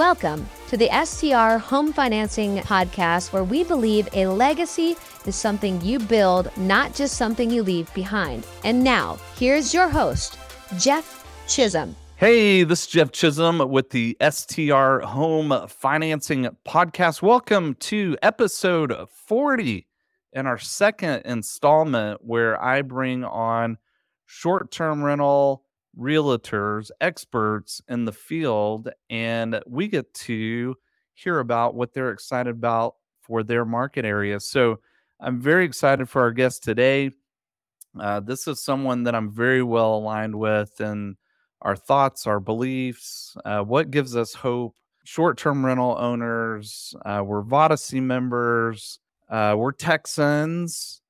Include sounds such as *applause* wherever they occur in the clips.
Welcome to the STR Home Financing Podcast, where we believe a legacy is something you build, not just something you leave behind. And now, here's your host, Jeff Chisholm. Hey, this is Jeff Chisholm with the STR Home Financing Podcast. Welcome to episode 40 and our second installment where I bring on short term rental realtors, experts in the field, and we get to hear about what they're excited about for their market area. So I'm very excited for our guest today. Uh, this is someone that I'm very well aligned with, and our thoughts, our beliefs, uh, what gives us hope. Short term rental owners, uh, we're Vodacy members, uh, we're Texans,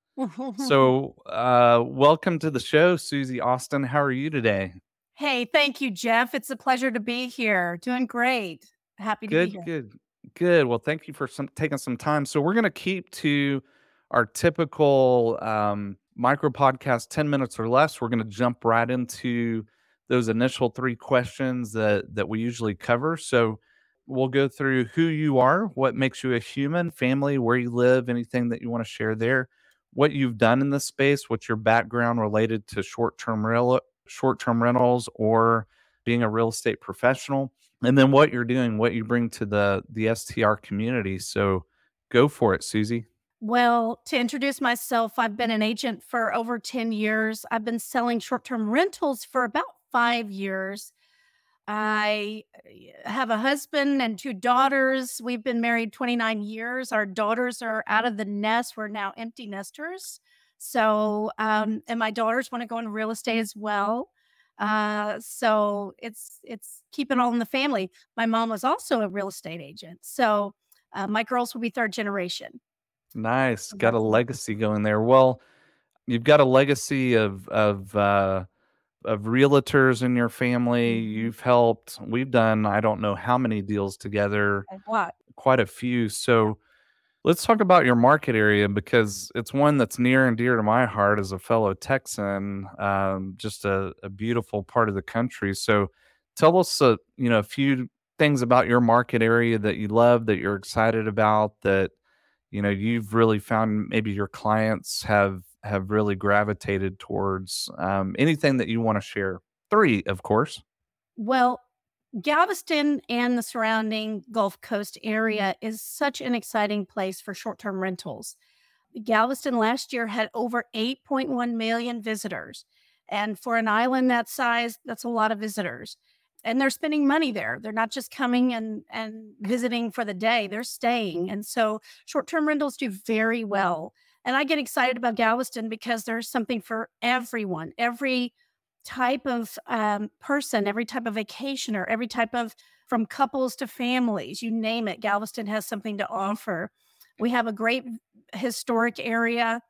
so, uh, welcome to the show, Suzie Austin. How are you today? Hey, thank you, Jeff. It's a pleasure to be here. Doing great. Happy to good, be here. Good, good. Well, thank you for some taking some time. So, we're going to keep to our typical um, micro podcast, 10 minutes or less. We're going to jump right into those initial three questions that, that we usually cover. So, we'll go through who you are, what makes you a human, family, where you live, anything that you want to share there what you've done in this space, what's your background related to short-term real short-term rentals or being a real estate professional, and then what you're doing, what you bring to the the STR community. So go for it, Suzie. Well, to introduce myself, I've been an agent for over 10 years. I've been selling short-term rentals for about 5 years. I uh, have a husband and two daughters. We've been married 29 years. Our daughters are out of the nest. We're now empty nesters. So, um, and my daughters want to go into real estate as well. Uh, so it's it's keeping all in the family. My mom was also a real estate agent. So uh, my girls will be third generation. Nice, got a legacy going there. Well, you've got a legacy of of uh, of realtors in your family. Mm-hmm. You've helped. We've done I don't know how many deals together. What? Quite a few. So let's talk about your market area because it's one that's near and dear to my heart as a fellow Texan. Um, just a, a, beautiful part of the country. So tell us, a, you know, a few things about your market area that you love, that you're excited about, that you know you've really found maybe your clients have have really gravitated towards um, anything that you want to share three of course well galveston and the surrounding gulf coast area is such an exciting place for short-term rentals galveston last year had over 8.1 million visitors and for an island that size that's a lot of visitors and they're spending money there. They're not just coming and and visiting for the day. They're staying. And so short-term rentals do very well. And I get excited about Galveston because there's something for everyone, every type of um, person, every type of vacationer, every type of from couples to families, you name it. Galveston has something to offer. We have a great historic area.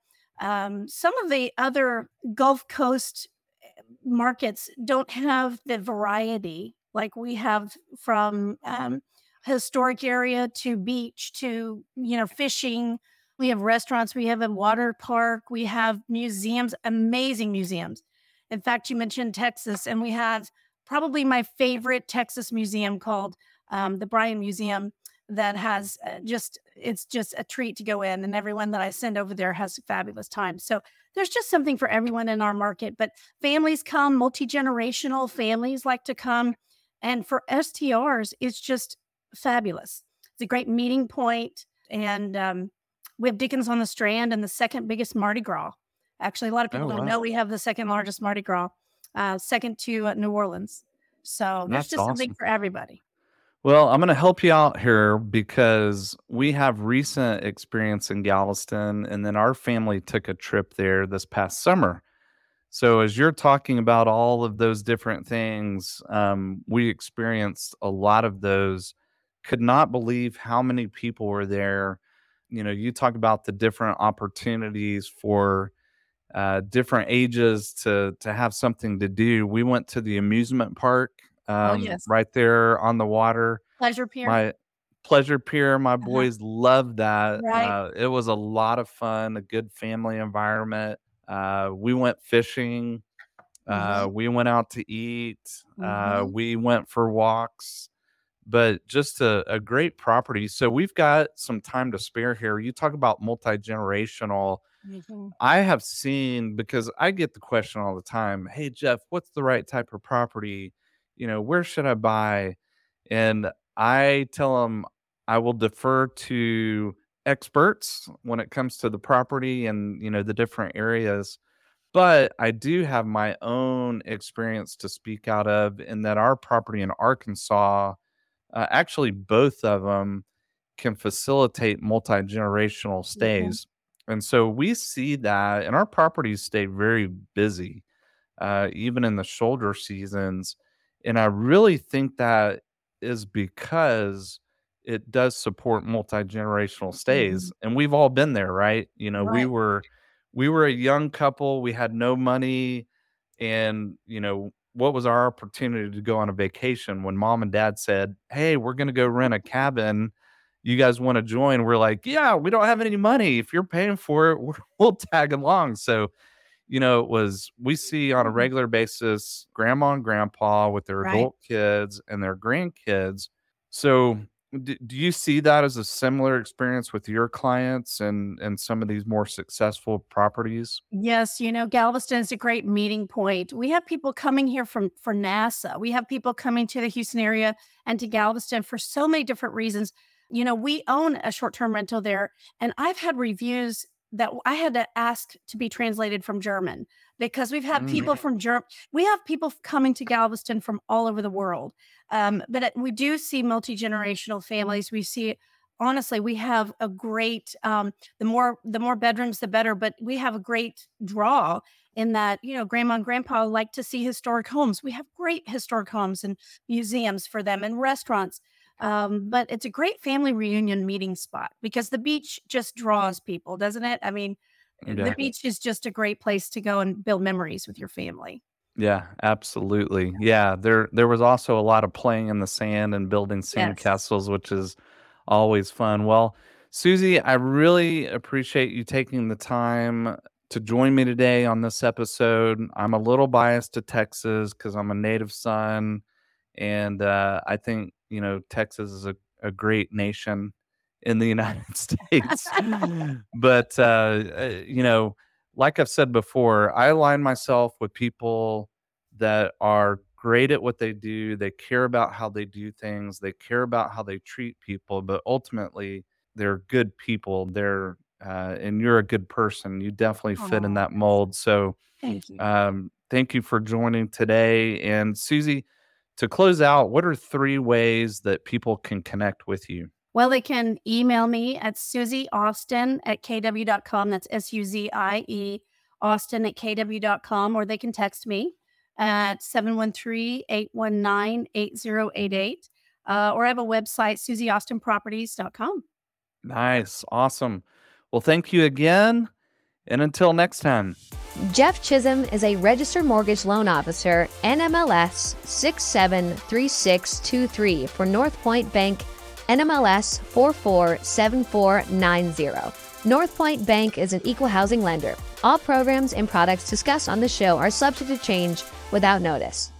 Um, some of the other Gulf Coast eh, markets don't have the variety like we have from um, historic area to beach to you know fishing we have restaurants, we have a water park, we have museums, amazing museums. In fact, you mentioned Texas, and we have probably my favorite Texas museum called um, the Bryan Museum that has uh, just it's just a treat to go in and everyone that i send over there has a fabulous time so there's just something for everyone in our market but families come multi-generational families like to come and for strs it's just fabulous it's a great meeting point and um, we have Dickens on the Strand and the second biggest Mardi Gras. Actually, a lot of people oh, don't wow. know we have the second largest Mardi Gras, uh, second to uh, New Orleans. So there's just awesome. something for everybody. Well, I'm going to help you out here because we have recent experience in Galveston, and then our family took a trip there this past summer. So, as you're talking about all of those different things, um, we experienced a lot of those. Could not believe how many people were there you know you talk about the different opportunities for uh, different ages to to have something to do we went to the amusement park oh, um, oh, yes. right there on the water pleasure pier my pleasure pier my uh-huh. boys loved that right. Uh, it was a lot of fun a good family environment uh, we went fishing uh, mm-hmm. we went out to eat uh, mm-hmm. we went for walks but just a, a great property. So we've got some time to spare here. You talk about multi generational. Mm-hmm. I have seen because I get the question all the time Hey, Jeff, what's the right type of property? You know, where should I buy? And I tell them I will defer to experts when it comes to the property and, you know, the different areas. But I do have my own experience to speak out of in that our property in Arkansas, uh, actually, both of them can facilitate multi generational Mhm. stays. And so we see that, and our properties stay very busy, uh, even in the shoulder seasons. And I really think that is because it does support multi-generational stays. And we've all been there, right? You know, we were we were a young couple, we had no money, and you know, what was our opportunity to go on a vacation when mom and dad said, Hey, we're gonna go rent a cabin. You guys want to join? We're like, Yeah, we don't have any money. If you're paying for it, *laughs* we're, we'll tag along. So you know, it was we see on a Mhm. regular basis grandma and grandpa with their Right. adult kids and their grandkids. So, do, do you see that as a similar experience with your clients and and some of these more successful properties? Yes, you know, Galveston is a great meeting point. We have people coming here from for NASA. We have people coming to the Houston area and to Galveston for so many different reasons. You know, we own a short-term rental there, and I've had reviews that I had to ask to be translated from German because we've had Mm, people from Germ we have people coming to Galveston from all over the world. Um, but we do see multi-generational families. We see honestly, we have a great um, the more the more bedrooms the better but we have a great draw in that you know grandma and grandpa like to see historic homes we have great historic homes and museums for them and restaurants um, but it's a great family reunion meeting spot because the beach just draws people doesn't it i mean the beach is just a great place to go and build memories with your family Yeah, absolutely. Yeah, there there was also a lot of playing in the sand and building sand yes castles, which is always fun. Well, Suzie, I really appreciate you taking the time to join me today on this episode. I'm a little biased to Texas because I'm a native son, and uh, I think you know Texas is a, a great nation in the *laughs* United States. *laughs* but uh, you know, like I've said before, I align myself with people that are great at what they do. They care about how they do things. They care about how they treat people, but ultimately they're good people. They're uh, and you're a good person. You definitely fit in that mold. So thank you um, thank you for joining today. And Suzie, to close out, what are three ways that people can connect with you? Well, they can email me at Suzie Austin at kw.com. That's S U Z I E Austin at kw.com, or they can text me at 713 819 8088. Uh, or I have a website, suzieaustinproperties.com. Nice. Awesome. Well, thank you again. And until next time. Jeff Chisholm is a registered mortgage loan officer, NMLS 673623 for North Point Bank, NMLS 447490. North Point Bank is an equal housing lender. All programs and products discussed on the show are subject to change without notice.